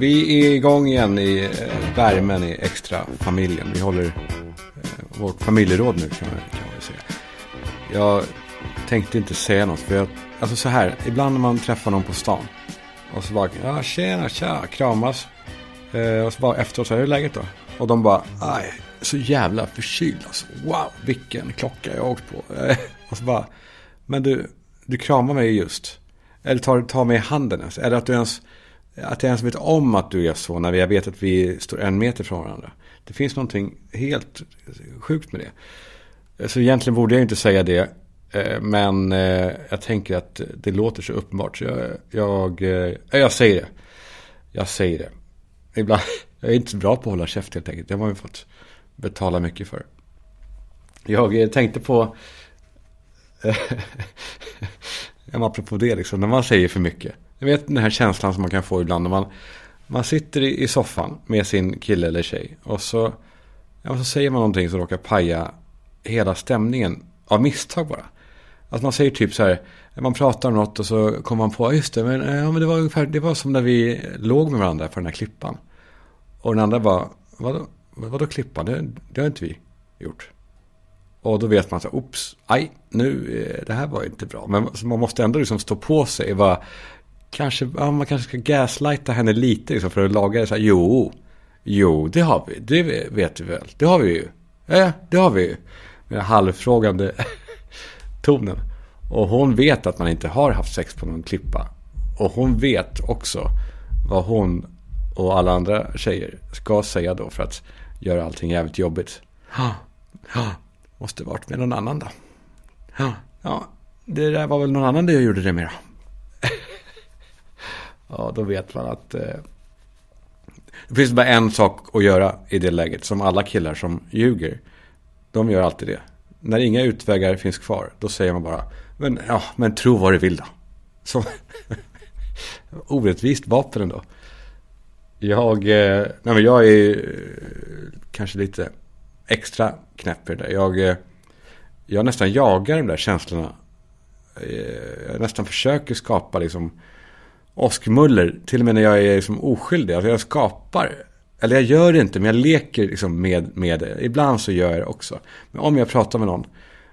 Vi är igång igen i eh, värmen i extra familjen. Vi håller eh, vårt familjeråd nu kan man, kan man säga. Jag tänkte inte säga något. För jag, alltså så här, ibland när man träffar någon på stan. Och så bara, ja tjena, tja, kramas. Eh, och så bara efteråt, så här, hur är läget då? Och de bara, aj, så jävla förkyld alltså. Wow, vilken klocka jag har åkt på. och så bara, men du, du kramar mig just. Eller tar, tar mig i handen ens. Eller att du ens, att jag ens vet om att du är så när jag vet att vi står en meter från varandra. Det finns någonting helt sjukt med det. Så egentligen borde jag inte säga det. Eh, men eh, jag tänker att det låter så uppenbart. Så jag, jag, eh, jag säger det. Jag säger det. Ibland, jag är inte så bra på att hålla käft helt enkelt. Det har man ju fått betala mycket för. Jag tänkte på... apropå det liksom, när man säger för mycket. Jag vet den här känslan som man kan få ibland när man, man sitter i, soffan med sin kille eller tjej. Och så, ja, så säger man någonting som råkar paja hela stämningen av misstag bara. Att man säger typ så här, man pratar om något och så kommer man på, just det, men, eh, ja, men det var ungefär, det var som när vi låg med varandra på den här klippan. Och den andra bara, vadå, vadå klippan? Det, det har inte vi gjort. Och då vet man så oops, aj, nu, eh, det här var inte bra. Men man måste ändå liksom stå på sig. Bara, kanske, ja, man kanske ska gaslighta henne lite liksom, för att laga det. Så här, jo, jo, det har vi. Det vet vi väl. Det har vi ju. Ja, det har vi ju. Med den halvfrågande tonen. Och hon vet att man inte har haft sex på någon klippa. Och hon vet också vad hon och alla andra tjejer ska säga då för att göra allting jävligt jobbigt. Ja, ja. Måste varit med någon annan då. Ja, ja det där var väl någon annan jag gjorde det med då ja, då vet man att eh, det finns bara en sak att göra i det läget. Som alla killar som ljuger. De gör alltid det. När inga utvägar finns kvar, då säger man bara, men, ja, men tro vad du vill då. Så orättvist vapen ändå. Jag, eh, nej men jag är eh, kanske lite extra knäpp i det där. Jag, eh, jag nästan jagar de där känslorna. Eh, jag nästan försöker skapa liksom åskmuller. Till och med när jag är liksom oskyldig. Alltså jag skapar. Eller jag gör det inte, men jag leker liksom med, med det. Ibland så gör jag det också. Men om jag pratar med någon.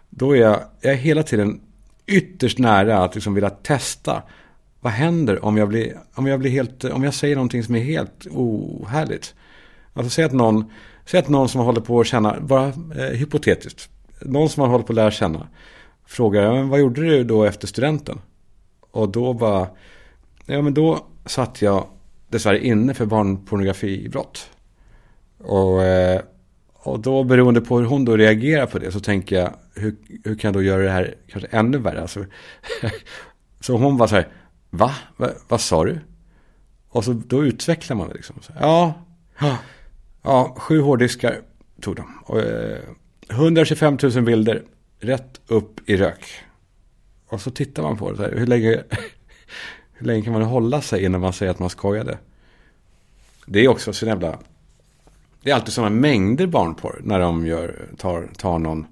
Då är jag, jag är hela tiden ytterst nära att liksom vilja testa. Vad händer om jag blir, om jag blir helt, om jag säger någonting som är helt ohärligt. Alltså säg att någon Säg att någon som håller på att känna, bara eh, hypotetiskt, någon som man håller på att lära känna frågar, men vad gjorde du då efter studenten? Och då bara, ja men då satt jag dessvärre inne för barnpornografibrott. Och, eh, och då beroende på hur hon då reagerar på det så tänker jag, hur, hur kan jag då göra det här kanske ännu värre? Alltså, så hon var så här, va? va? Vad sa du? Och så då utvecklar man det liksom. Så, ja, Ja, sju hårddiskar tog de. Och, eh, 125 000 bilder rätt upp i rök. Och så tittar man på det. Så här, hur, länge, hur länge kan man hålla sig innan man säger att man skojade? Det är också så jävla... Det är alltid sådana mängder barnporr när de gör, tar, tar någon,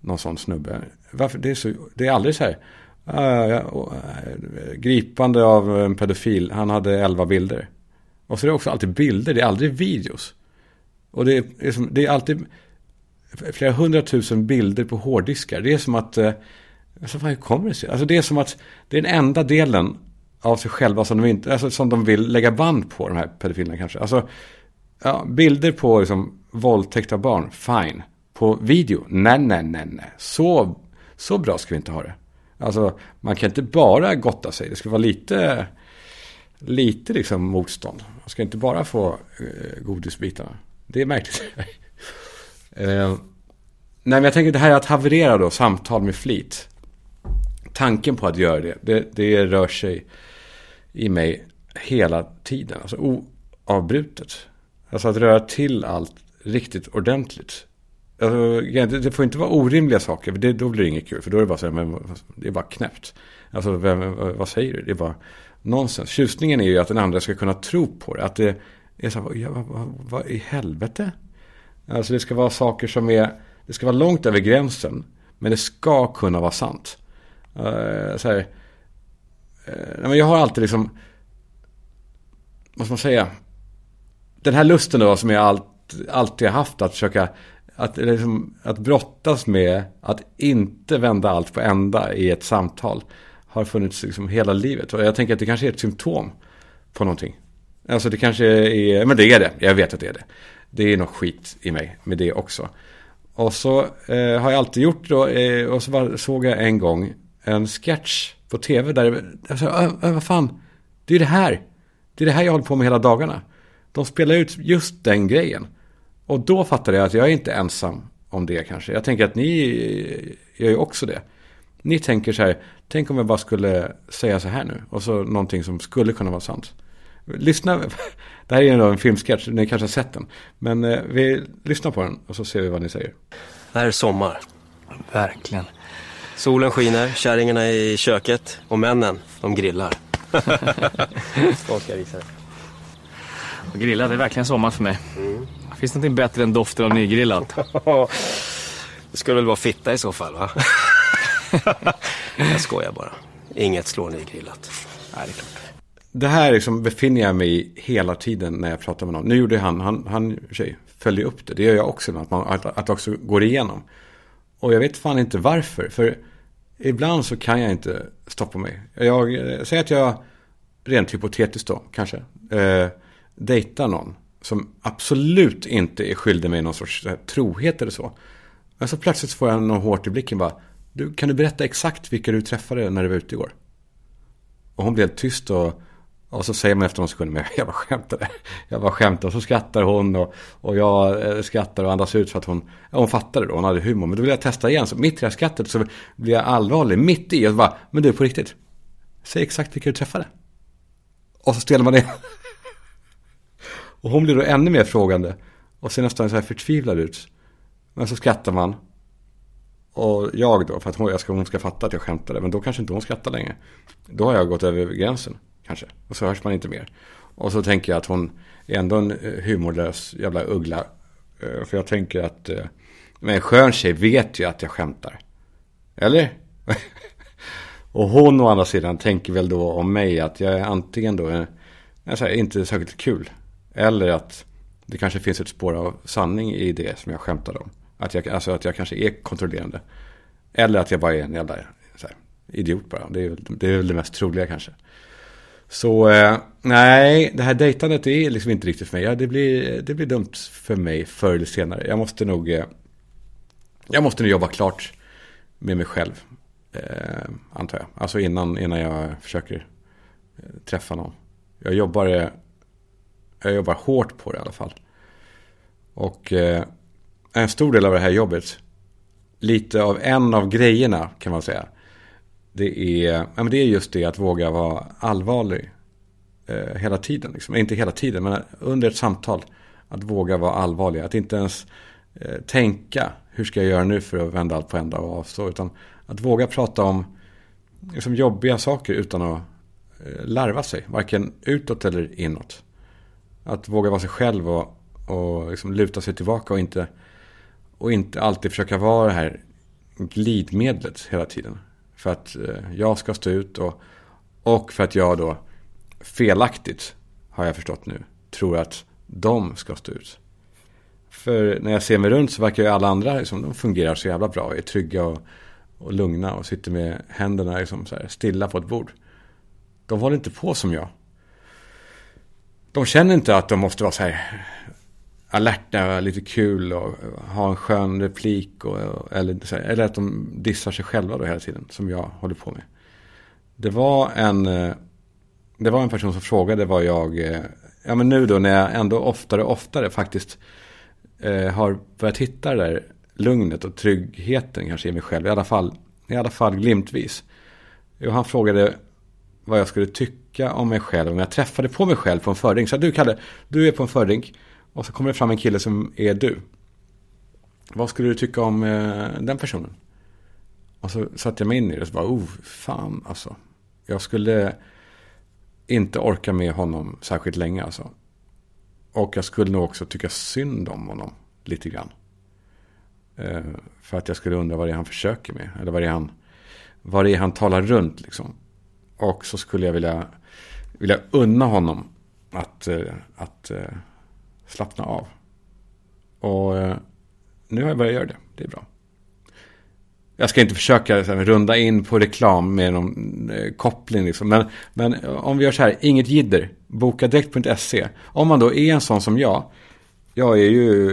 någon sån snubbe. Varför? Det, är så, det är aldrig så här... Uh, uh, gripande av en pedofil. Han hade elva bilder. Och så är det också alltid bilder. Det är aldrig videos. Och det är, liksom, det är alltid flera hundratusen bilder på hårddiskar. Det är som att, Uh, alltså, hur kommer det sig? Alltså det är som att det är den enda delen av sig själva som de, inte, alltså, som de vill lägga band på, de här pedofilerna kanske. Alltså, ja, bilder på liksom, våldtäkt av barn, fine. På video, nej, nej, nej, nej. Så, så bra ska vi inte ha det. Alltså, man kan inte bara gotta sig. Det ska vara lite, lite liksom motstånd. Man ska inte bara få eh, godisbitarna. Det är märkligt. eh, nej, men jag tänker det här är att haverera då, samtal med flit. Tanken på att göra det, det, det rör sig i mig hela tiden. Alltså oavbrutet. Alltså att röra till allt riktigt ordentligt. Alltså, det får inte vara orimliga saker, för det, då blir det inget kul. För då är det bara så här, men det är bara knäppt. Alltså, vem, vad säger du? Det är bara nonsens. Tjusningen är ju att den andra ska kunna tro på det. Att det är så här, vad, vad, vad i helvete? Alltså det ska vara saker som är, det ska vara långt över gränsen. Men det ska kunna vara sant. Uh, så här, uh, jag har alltid liksom, vad ska man säga? den här lusten då som jag allt, alltid haft att försöka att, liksom, att brottas med att inte vända allt på ända i ett samtal har funnits liksom hela livet. Och jag tänker att det kanske är ett symptom på någonting. Alltså det kanske är, men det är det, jag vet att det är det. Det är något skit i mig med det också. Och så eh, har jag alltid gjort då, eh, och så bara såg jag en gång en sketch på tv där, jag sa, äh, vad fan, det är det här. Det är det här jag håller på med hela dagarna. De spelar ut just den grejen. Och då fattade jag att jag är inte ensam om det kanske. Jag tänker att ni gör ju också det. Ni tänker så här, tänk om jag bara skulle säga så här nu. Och så någonting som skulle kunna vara sant. Lyssna, det här är ju en filmsketch, ni kanske har sett den. Men eh, vi lyssnar på den och så ser vi vad ni säger. Det här är sommar. Verkligen. Solen skiner, kärringarna är i köket och männen, de grillar. Vad ska jag visa dig? Och grilla, det är verkligen sommar för mig. Mm. Finns det någonting bättre än doften av nygrillat? det skulle väl vara fitta i så fall, va? jag skojar bara. Inget slår nygrillat. Nej, det är klart. Det här liksom befinner jag mig i hela tiden när jag pratar med någon. Nu gjorde han, han, han tjej, följer upp det. Det gör jag också, att, man, att, att också går igenom. Och jag vet fan inte varför. För ibland så kan jag inte stoppa mig. Jag eh, säger att jag, rent hypotetiskt då, kanske, eh, dejtar någon som absolut inte är skyldig mig någon sorts här, trohet eller så. Men så plötsligt får jag något hårt i blicken bara. Du, kan du berätta exakt vilka du träffade när du var ute igår? Och hon blev tyst och, och så säger man efter någon sekund, men jag bara skämtade. Jag bara skämtade och så skrattar hon och, och jag eh, skrattar och andas ut för att hon, ja, hon fattade då, hon hade humor. Men då vill jag testa igen, så mitt i det här skrattet så blir jag allvarlig, mitt i och bara, men du på riktigt, säg exakt vilka du träffade. Och så ställer man det. Och hon blir då ännu mer frågande. Och ser nästan så här förtvivlad ut. Men så skrattar man. Och jag då, för att hon, jag ska, hon ska fatta att jag skämtade. Men då kanske inte hon skrattar längre. Då har jag gått över gränsen, kanske. Och så hörs man inte mer. Och så tänker jag att hon är ändå en eh, humorlös jävla uggla. Eh, för jag tänker att, eh, men en skön tjej vet ju att jag skämtar. Eller? och hon å andra sidan tänker väl då om mig att jag är antingen då en, alltså, inte särskilt kul. Eller att det kanske finns ett spår av sanning i det som jag skämtade om. Att jag, alltså att jag kanske är kontrollerande. Eller att jag bara är en jävla här, idiot bara. Det är, det är väl det mest troliga kanske. Så eh, nej, det här dejtandet är liksom inte riktigt för mig. Ja, det, blir, det blir dumt för mig förr eller senare. Jag måste nog, eh, jag måste nog jobba klart med mig själv. Eh, antar jag. Alltså innan, innan jag försöker eh, träffa någon. Jag jobbar eh, jag jobbar hårt på det i alla fall. Och eh, en stor del av det här jobbet, lite av en av grejerna kan man säga. Det är, ja, men det är just det att våga vara allvarlig eh, hela tiden. Liksom. Inte hela tiden, men under ett samtal. Att våga vara allvarlig. Att inte ens eh, tänka, hur ska jag göra nu för att vända allt på ända och avstå. Utan att våga prata om liksom, jobbiga saker utan att eh, larva sig. Varken utåt eller inåt. Att våga vara sig själv och, och liksom luta sig tillbaka och inte, och inte alltid försöka vara det här glidmedlet hela tiden. För att eh, jag ska stå ut och, och för att jag då felaktigt, har jag förstått nu, tror att de ska stå ut. För när jag ser mig runt så verkar ju alla andra, liksom, de fungerar så jävla bra, är trygga och, och lugna och sitter med händerna liksom så här, stilla på ett bord. De håller inte på som jag de känner inte att de måste vara så här alerta, lite kul och ha en skön replik. Och, eller, eller att de dissar sig själva då hela tiden, som jag håller på med. Det var en, eh, det var en person som frågade vad jag, eh, ja men nu då när jag ändå oftare och oftare faktiskt eh, har börjat hitta det där lugnet och tryggheten kanske i mig själv. I alla fall, i alla fall glimtvis. Och han frågade vad jag skulle tycka om mig själv om jag träffade på mig själv på en fördrink. Så du Kalle, du är på en fördrink och så kommer det fram en kille som är du. Vad skulle du tycka om eh, den personen? Och så satte jag mig in i det och så bara, oh, fan alltså. Jag skulle inte orka med honom särskilt länge alltså. Och jag skulle nog också tycka synd om honom lite grann. Eh, för att jag skulle undra vad det är han försöker med. Eller vad det är han, vad det är han talar runt liksom. Och så skulle jag vilja, vilja unna honom att, eh, att, att slappna av. Och eh, nu har jag börjat göra det. Det är bra. Jag ska inte försöka här, runda in på reklam med någon eh, koppling. Liksom. Men, men eh, om vi gör så här, inget jidder, bokadirekt.se. Om man då är en sån som jag, jag är ju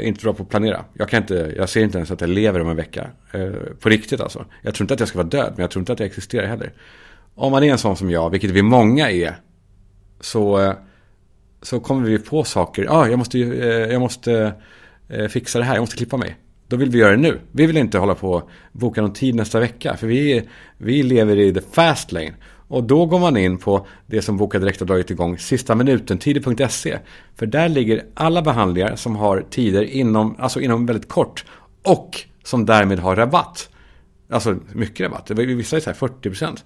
eh, inte bra på att planera. Jag, kan inte, jag ser inte ens att jag lever om en vecka. Eh, på riktigt alltså. Jag tror inte att jag ska vara död, men jag tror inte att jag existerar heller. Om man är en sån som jag, vilket vi många är, så, eh, så kommer vi på saker. Ja, ah, jag måste, eh, jag måste eh, fixa det här, jag måste klippa mig. Då vill vi göra det nu. Vi vill inte hålla på och boka någon tid nästa vecka. För vi, vi lever i the fast lane. Och då går man in på det som Boka Direkt har dragit igång, sista minuten, tider.se. För där ligger alla behandlingar som har tider inom, alltså inom väldigt kort. Och som därmed har rabatt. Alltså mycket rabatt. Vissa är så här 40 procent.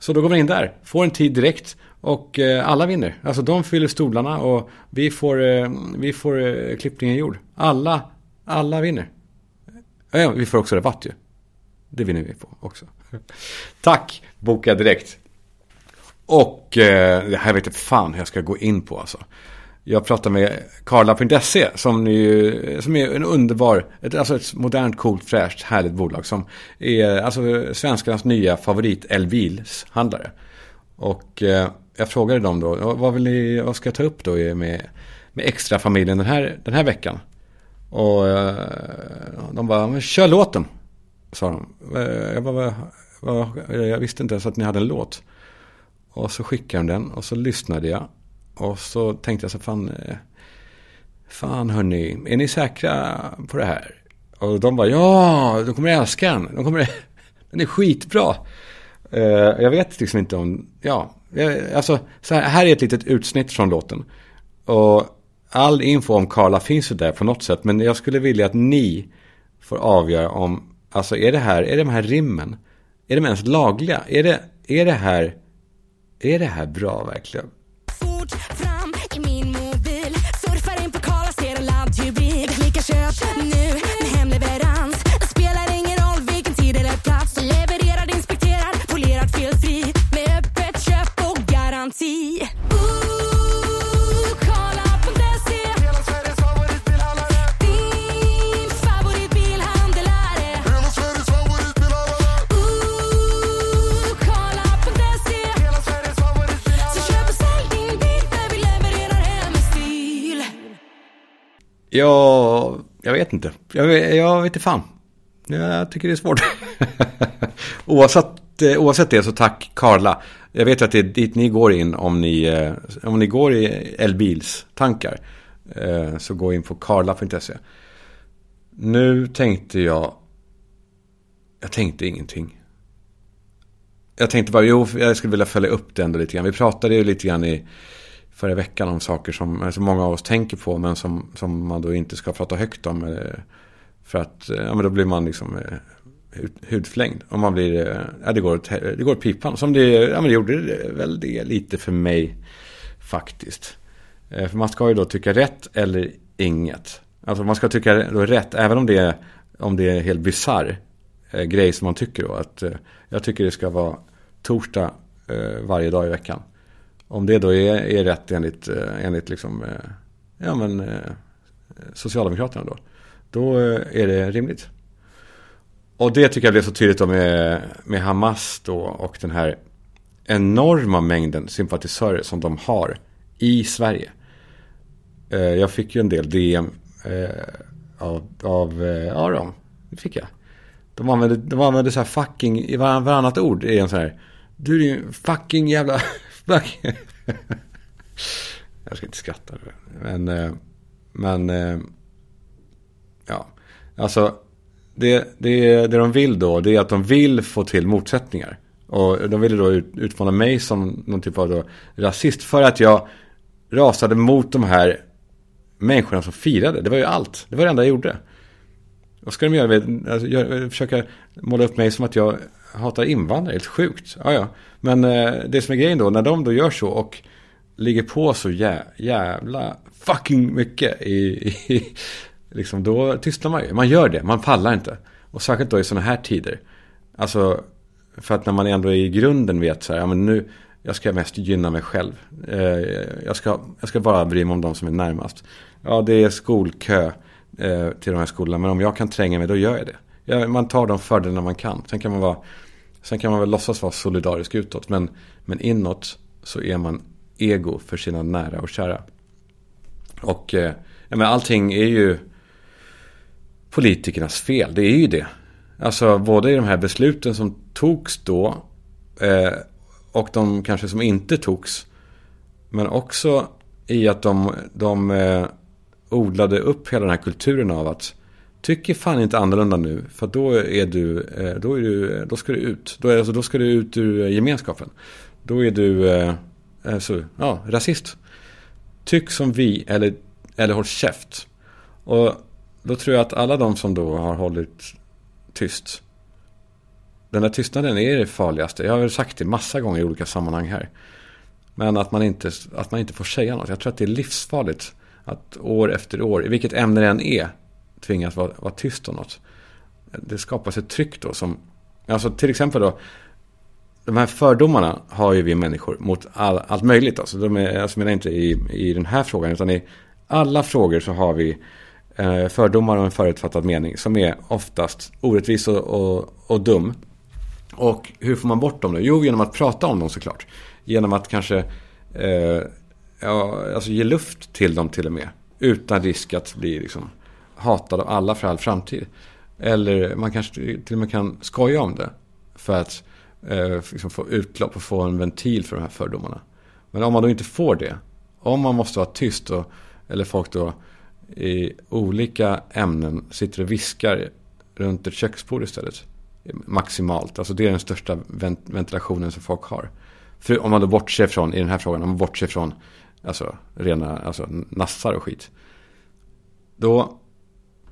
Så då går man in där, får en tid direkt och eh, alla vinner. Alltså de fyller stolarna och vi får, eh, vi får eh, klippningen gjord. Alla, alla vinner. Ja, vi får också rabatt ju. Det vinner vi på också. Tack, Boka Direkt. Och det här vet jag fan hur jag ska gå in på alltså. Jag pratar med Karla.se som, som är en underbar, ett, alltså ett modernt, coolt, fräscht, härligt bolag som är alltså svenskarnas nya favorit elbilshandlare. Och eh, jag frågade dem då, vad, vill ni, vad ska jag ta upp då med, med extra familjen den här, den här veckan? Och eh, de bara, men kör låten, sa de. Eh, jag, bara, jag visste inte ens att ni hade en låt. Och så skickade de den och så lyssnade jag. Och så tänkte jag så fan, eh, fan hörni, är ni säkra på det här? Och de bara, ja, de kommer älska den. De kommer, den är skitbra. Eh, jag vet liksom inte om, ja, eh, alltså så här, här är ett litet utsnitt från låten. Och all info om Karla finns ju där på något sätt. Men jag skulle vilja att ni får avgöra om, alltså är det här, är det de här rimmen, är de ens lagliga? Är det, är det här, är det här bra verkligen? Fort Ja, jag vet inte. Jag, vet, jag vet inte fan. Jag tycker det är svårt. oavsett, eh, oavsett det så tack Karla. Jag vet att det är dit ni går in om ni, eh, om ni går i elbils tankar. Eh, så gå in på karla.se. Nu tänkte jag... Jag tänkte ingenting. Jag tänkte bara, jo, jag skulle vilja följa upp det ändå lite grann. Vi pratade ju lite grann i förra veckan om saker som eh, som många av oss tänker på men som, som man då inte ska prata högt om. Eh, för att eh, ja, men då blir man liksom hudflängd. Och man blir, ja det går åt, det går åt pipan. Som det, ja men det gjorde det väl det lite för mig faktiskt. För man ska ju då tycka rätt eller inget. Alltså man ska tycka då rätt även om det är, om det är helt bisarr grej som man tycker då. Att, jag tycker det ska vara torsdag varje dag i veckan. Om det då är, är rätt enligt, eh, enligt liksom, eh, ja, men, eh, Socialdemokraterna då. Då är det rimligt. Och det tycker jag blev så tydligt då med, med Hamas då och den här enorma mängden sympatisörer som de har i Sverige. Jag fick ju en del DM av, av ja de, det fick jag. De använde, de använde så här fucking i varannat ord i en sån här, du är ju fucking jävla Tack. Jag ska inte skratta. Men, eh, men eh, ja, alltså det, det, det de vill då, det är att de vill få till motsättningar. Och de ville då utmana mig som någon typ av då rasist för att jag rasade mot de här människorna som firade. Det var ju allt. Det var det enda jag gjorde. Vad ska de göra? Alltså, jag försöka måla upp mig som att jag hatar invandrare. Helt sjukt. Ja, ja. Men eh, det som är grejen då, när de då gör så och ligger på så jä jävla fucking mycket i, i liksom då tystnar man ju. Man gör det, man pallar inte. Och särskilt då i sådana här tider. Alltså, för att när man ändå i grunden vet så här, ja men nu, jag ska mest gynna mig själv. Eh, jag, ska, jag ska bara bry mig om de som är närmast. Ja, det är skolkö eh, till de här skolorna, men om jag kan tränga mig, då gör jag det. Ja, man tar de fördelarna man kan. Sen kan man, vara, sen kan man väl låtsas vara solidarisk utåt, men, men inåt så är man ego för sina nära och kära. Och eh, men allting är ju politikernas fel, det är ju det. Alltså både i de här besluten som togs då eh, och de kanske som inte togs. Men också i att de, de eh, odlade upp hela den här kulturen av att tycker fan inte annorlunda nu. För då är du, eh, då, är du, eh, då ska du ut. Då, är, alltså, då ska du ut ur eh, gemenskapen. Då är du eh, alltså, ja, rasist. Tyck som vi eller, eller håll käft. Och då tror jag att alla de som då har hållit tyst. Den där tystnaden är det farligaste. Jag har sagt det massa gånger i olika sammanhang här. Men att man inte, att man inte får säga något. Jag tror att det är livsfarligt att år efter år, i vilket ämne det än är, tvingas vara, vara tyst om något. Det skapas ett tryck då som, alltså till exempel då, de här fördomarna har ju vi människor mot all, allt möjligt. Alltså, de är, jag menar inte i, i den här frågan, utan i alla frågor så har vi eh, fördomar och en förutfattad mening som är oftast orättvis och, och, och dum. Och hur får man bort dem då? Jo, genom att prata om dem såklart. Genom att kanske eh, ja, alltså ge luft till dem till och med. Utan risk att bli liksom, hatad av alla för all framtid. Eller man kanske till och med kan skoja om det. För att eh, liksom få utlopp och få en ventil för de här fördomarna. Men om man då inte får det. Om man måste vara tyst och, eller folk då i olika ämnen sitter och viskar runt ett köksbord istället. Maximalt. Alltså det är den största ventilationen som folk har. För om man då bortser från, i den här frågan, om man bortser från alltså, rena alltså, nassar och skit. Då,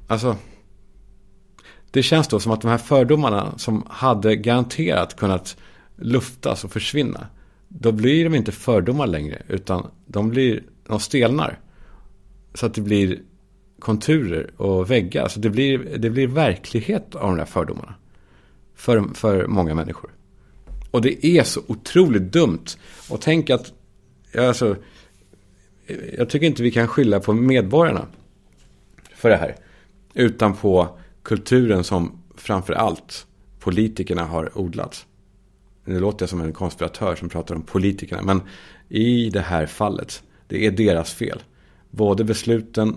alltså. Det känns då som att de här fördomarna som hade garanterat kunnat luftas och försvinna. Då blir de inte fördomar längre, utan de blir, de stelnar. Så att det blir konturer och väggar. Så det blir, det blir verklighet av de där fördomarna. För, för många människor. Och det är så otroligt dumt. Och tänk att, alltså, jag tycker inte vi kan skylla på medborgarna för det här. Utan på kulturen som framför allt politikerna har odlat. Nu låter jag som en konspiratör som pratar om politikerna. Men i det här fallet, det är deras fel. Både besluten,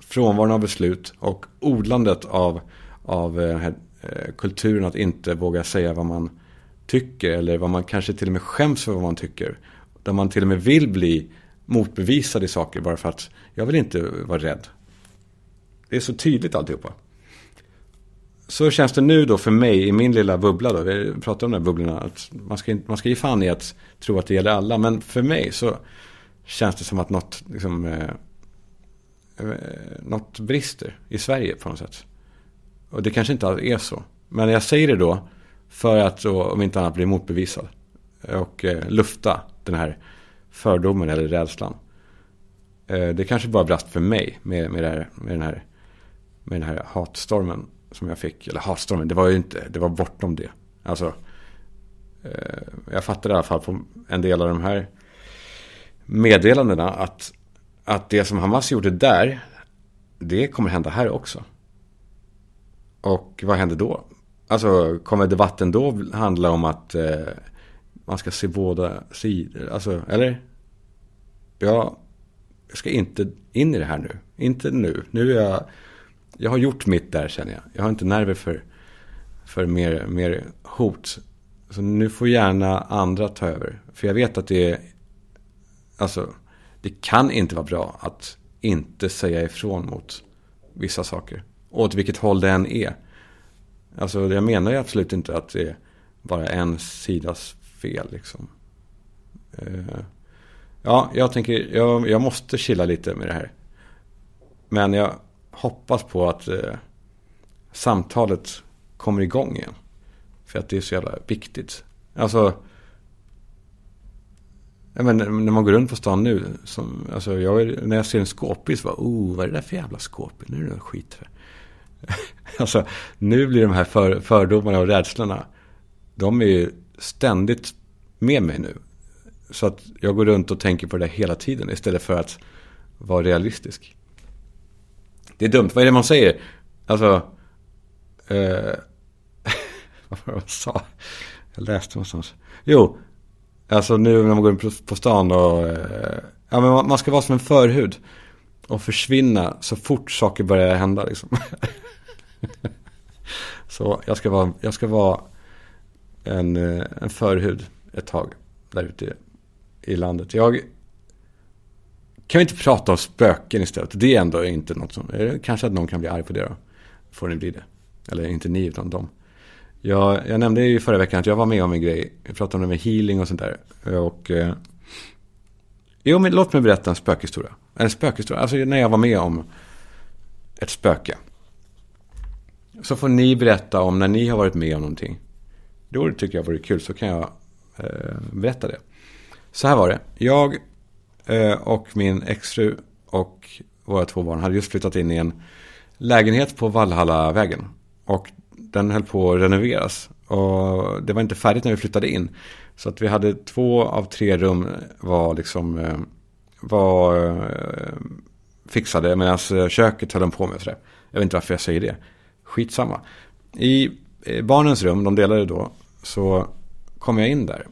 frånvaron av beslut och odlandet av, av eh, den här, eh, kulturen att inte våga säga vad man tycker. Eller vad man kanske till och med skäms för vad man tycker. Där man till och med vill bli motbevisad i saker bara för att jag vill inte vara rädd. Det är så tydligt alltihopa. Så känns det nu då för mig i min lilla bubbla då. Vi pratar om de här bubblorna. Att man, ska, man ska ge fan i att tro att det gäller alla. Men för mig så känns det som att något, liksom, eh, eh något brister i Sverige på något sätt. Och det kanske inte alls är så. Men jag säger det då för att om inte annat bli motbevisad. Och eh, lufta den här fördomen eller rädslan. Eh, det kanske bara brast för mig med, med, här, med, den här, med den här hatstormen som jag fick. Eller hatstormen, det var ju inte, det var bortom det. Alltså, eh, jag fattade i alla fall på en del av de här meddelandena att, att det som Hamas gjorde där, det kommer hända här också. Och vad händer då? Alltså, kommer debatten då handla om att eh, man ska se båda sidor. Alltså, eller? Jag ska inte in i det här nu. Inte nu. Nu är jag... Jag har gjort mitt där känner jag. Jag har inte nerver för, för mer, mer hot. Så nu får gärna andra ta över. För jag vet att det är... Alltså, det kan inte vara bra att inte säga ifrån mot vissa saker. Åt vilket håll det än är. Alltså jag menar ju absolut inte att det är bara en sidas fel liksom. Eh, ja, jag tänker, jag, jag, måste chilla lite med det här. Men jag hoppas på att eh, samtalet kommer igång igen. För att det är så jävla viktigt. Alltså, men, när man går runt på stan nu, som, alltså jag, när jag ser en skåpbil så bara, oh, vad är det där för jävla skåpbil? Nu är det någon skit. För. alltså, nu blir de här för, fördomarna och rädslorna, de är ju ständigt med mig nu. Så att jag går runt och tänker på det hela tiden istället för att vara realistisk. Det är dumt, vad är det man säger? Alltså, eh, vad var det jag sa? Jag läste någonstans. Jo, alltså nu när man går in på stan och, eh, ja men man ska vara som en förhud. Och försvinna så fort saker börjar hända liksom. så jag ska vara, jag ska vara en, eh, en förhud ett tag där ute i landet. Jag kan vi inte prata om spöken istället? Det är ändå inte något som, kanske att någon kan bli arg på det då. Får ni bli det. Eller inte ni utan dem. Jag, jag nämnde ju förra veckan att jag var med om en grej. Jag pratade om det med healing och sånt där. Och... Eh, jo, men låt mig berätta en spökhistoria. En spökhistoria. Alltså när jag var med om ett spöke. Så får ni berätta om när ni har varit med om någonting. Då tycker jag vore kul. Så kan jag eh, berätta det. Så här var det. Jag eh, och min exfru och våra två barn hade just flyttat in i en lägenhet på Vallhallavägen. Och den höll på att renoveras. Och det var inte färdigt när vi flyttade in. Så att vi hade två av tre rum var liksom eh, var eh, fixade medan eh, köket höll de på med. Sådär. Jag vet inte varför jag säger det. Skitsamma. I barnens rum, de delade då, så kom jag in där.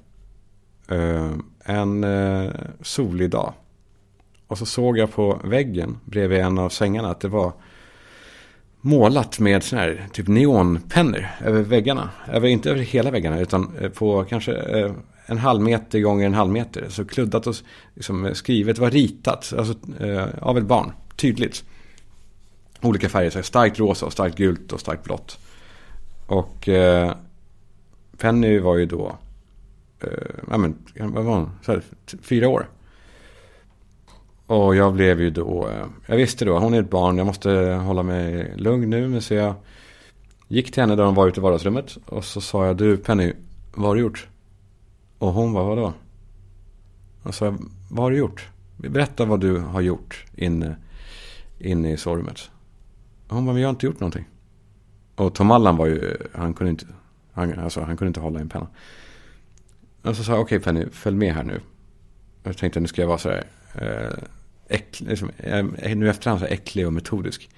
Eh, en eh, solig dag. Och så såg jag på väggen bredvid en av sängarna att det var målat med sån här typ neonpennor över väggarna. Över, inte över hela väggarna utan eh, på kanske en halv meter gånger en halv meter. Så kluddat och liksom skrivet, var ritat alltså, av ett barn. Tydligt. Olika färger, så starkt rosa och starkt gult och starkt blått. Och eh, Penny var ju då, eh, ja men, vad var hon? Så här, fyra år. Och jag blev ju då, eh, jag visste då, hon är ett barn, jag måste hålla mig lugn nu. Men så jag gick till henne där hon var ute i vardagsrummet. Och så sa jag, du Penny, vad har du gjort? Och hon var vadå? Och så jag, vad har du gjort? Berätta vad du har gjort inne, inne i sovrummet. Och hon bara, men jag har inte gjort någonting. Och Tom Allan var ju, han kunde inte, han, alltså, han kunde inte hålla i en penna. Och så sa jag, okej okay, Penny, följ med här nu. Jag tänkte, nu ska jag vara så här. Eh, äcklig, liksom, eh, nu efterhand så äcklig och metodisk.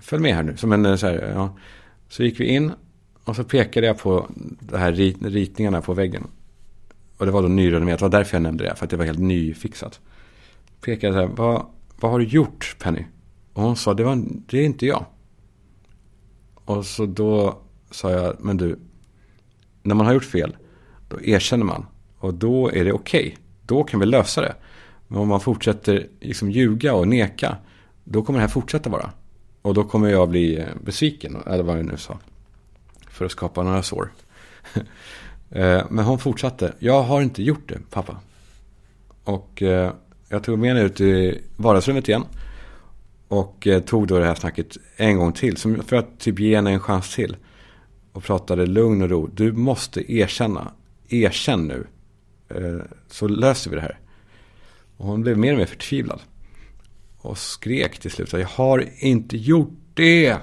Följ med här nu. Som en, eh, så, här, ja. så gick vi in och så pekade jag på de här rit, ritningarna på väggen. Och det var då nyrenoverat. Det var därför jag nämnde det. För att det var helt nyfixat. Pekade så här, vad, vad har du gjort Penny? Och hon sa, det, var, det är inte jag. Och så då sa jag, men du, när man har gjort fel, då erkänner man. Och då är det okej. Okay. Då kan vi lösa det. Men om man fortsätter liksom ljuga och neka, då kommer det här fortsätta vara. Och då kommer jag bli eh, besviken, eller vad jag nu sa. För att skapa några sår. Eh, men hon fortsatte. Jag har inte gjort det, pappa. Och eh, jag tog med henne ut i vardagsrummet igen. Och eh, tog då det här snacket en gång till. För att typ ge henne en chans till. Och pratade lugn och ro. Du måste erkänna. Erkänn nu. Eh, så löser vi det här. Och hon blev mer och mer förtvivlad. Och skrek till slut. Jag har inte gjort det.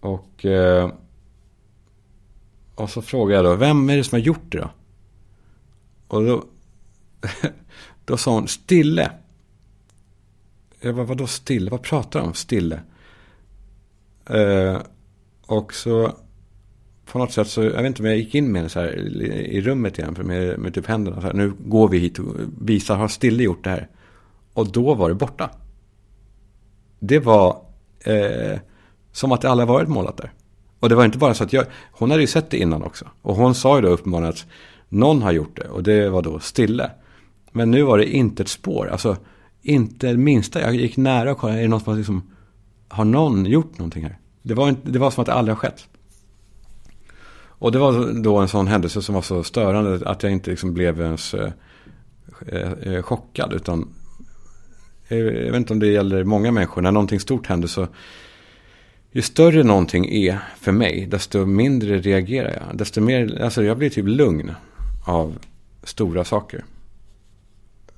Och, eh, och så frågade jag då. Vem är det som har gjort det då? Och då, då sa hon Stille. Eh, jag bara, vadå Stille? Vad pratar de om? Stille. Eh, och så på något sätt så, jag vet inte om jag gick in med henne så här i rummet igen med, med typ händerna. Så här, nu går vi hit och visar, har Stille gjort det här. Och då var det borta. Det var eh, som att det aldrig varit målat där. Och det var inte bara så att jag, hon hade ju sett det innan också. Och hon sa ju då uppenbarligen att någon har gjort det. Och det var då Stille. Men nu var det inte ett spår. Alltså inte det minsta. Jag gick nära och kollade. Är det någon som liksom, har någon gjort någonting här? Det var, inte, det var som att det aldrig har skett. Och det var då en sån händelse som var så störande att jag inte liksom blev ens eh, eh, eh chockad. Utan eh, jag vet inte om det gäller många människor. När någonting stort händer så ju större någonting är för mig, desto mindre reagerar jag. Desto mer, alltså jag blir typ lugn av stora saker.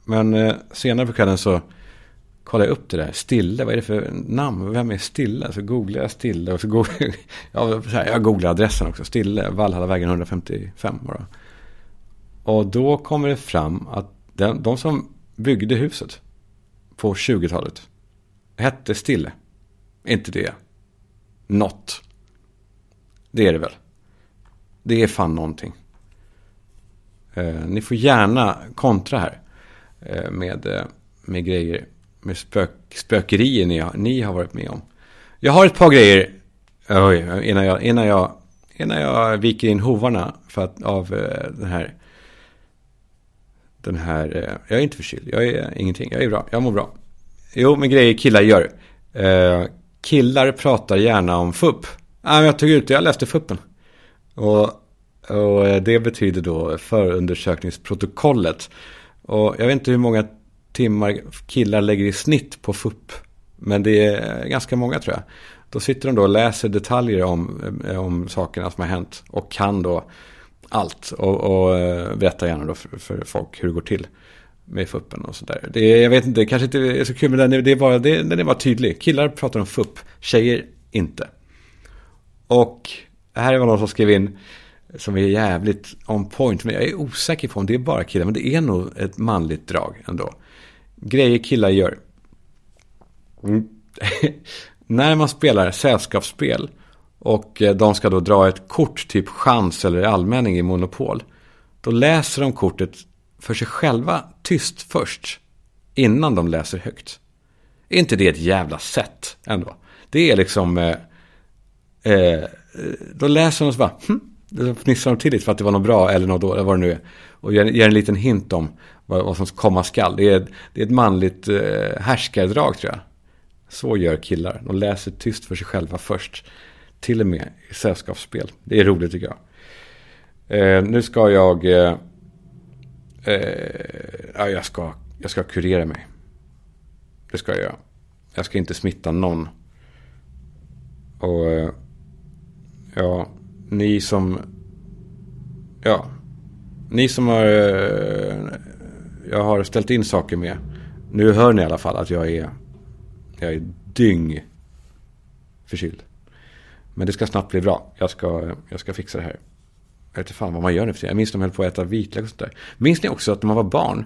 Men eh, senare på kvällen så kollade jag upp det där. Stille, vad är det för namn? Vem är Stille? Så googlade jag Stille. Och så googlade, ja, så här, jag googlade adressen också. Stille, Vallhallavägen 155 bara. Och då kommer det fram att de, de som byggde huset på 20-talet hette Stille. Inte det. Något. Det är det väl. Det är fan någonting. Eh, ni får gärna kontra här. Eh, med, eh, med grejer. Med spök, spökerier ni har, ni har varit med om. Jag har ett par grejer. Eh, oj, innan jag, innan jag, innan jag viker in hovarna för att, av den här. Den här. Jag är inte förkyld. Jag är ingenting. Jag är bra. Jag mår bra. Jo, men grejer killar gör. Killar pratar gärna om FUP. Jag tog ut det. Jag läste FUPen. Och, och det betyder då förundersökningsprotokollet. Och jag vet inte hur många timmar killar lägger i snitt på FUP. Men det är ganska många tror jag. Då sitter de då och läser detaljer om, eh, om sakerna som har hänt. Och kan då allt. Och, och eh, berättar gärna då för, för, folk hur det går till med FUPen och sådär. Det jag vet inte, det kanske inte är så kul men den är, det är bara, det, den är bara tydlig. Killar pratar om FUP, tjejer inte. Och här är någon som skrev in som är jävligt on point. Men jag är osäker på om det är bara killar. Men det är nog ett manligt drag ändå. Grejer killar gör. Mm. När man spelar sällskapsspel och eh, de ska då dra ett kort, typ chans eller allmänning i monopol. Då läser de kortet för sig själva tyst först. Innan de läser högt. Är inte det ett jävla sätt ändå? Det är liksom... Eh, eh, då läser de så bara... Hm, fnissar de till lite för att det var något bra eller något dåligt, vad det nu är. Och ger, ger en liten hint om vad, vad som komma skall. Det är, det är ett manligt eh, härskardrag tror jag. Så gör killar. De läser tyst för sig själva först. Till och med i sällskapsspel. Det är roligt tycker jag. Eh, nu ska jag... Eh, eh, ja, jag, ska, jag ska kurera mig. Det ska jag göra. Jag ska inte smitta någon. Och... Eh, ja, ni som... Ja. Ni som har... Eh, jag har ställt in saker med. Nu hör ni i alla fall att jag är... Jag är dyng förkyld. Men det ska snabbt bli bra. Jag ska, jag ska fixa det här. Jag vet inte fan vad man gör nu för tiden. Jag minns när de höll på att äta vitlök och sånt där. Minns ni också att när man var barn.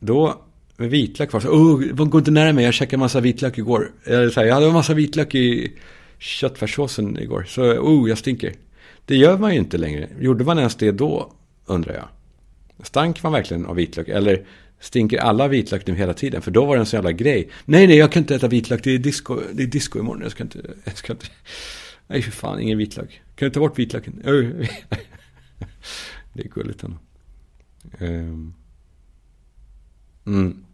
Då med vitlök var så. Oh, gå inte nära mig. Jag käkade massa vitlök igår. Jag, så här, jag hade en massa vitlök i köttfärssåsen igår. Så oh, jag stinker. Det gör man ju inte längre. Gjorde man ens det då, undrar jag. Stank man verkligen av vitlök? Eller stinker alla vitlök nu hela tiden? För då var det en så jävla grej. Nej, nej, jag kan inte äta vitlök. Det är disco, det är disco imorgon. Jag ska inte... Jag ska inte nej, för fan, ingen vitlök. Kan du ta bort vitlöken? det är gulligt ändå. Ehm. Mm.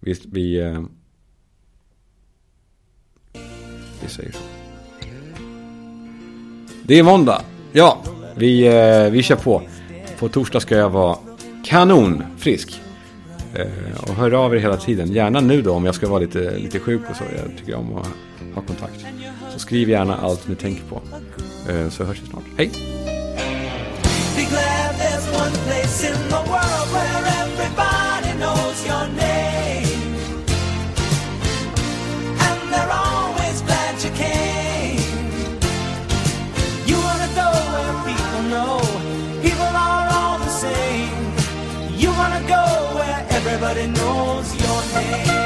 Visst, vi... Eh, Vi säger så. Det är måndag. Ja, vi, eh, vi kör på. På torsdag ska jag vara kanonfrisk. Eh, och hör av er hela tiden. Gärna nu då om jag ska vara lite, lite sjuk och så. Jag tycker om att ha kontakt. Så skriv gärna allt ni tänker på. Eh, så hörs vi snart. Hej! Nobody knows your name.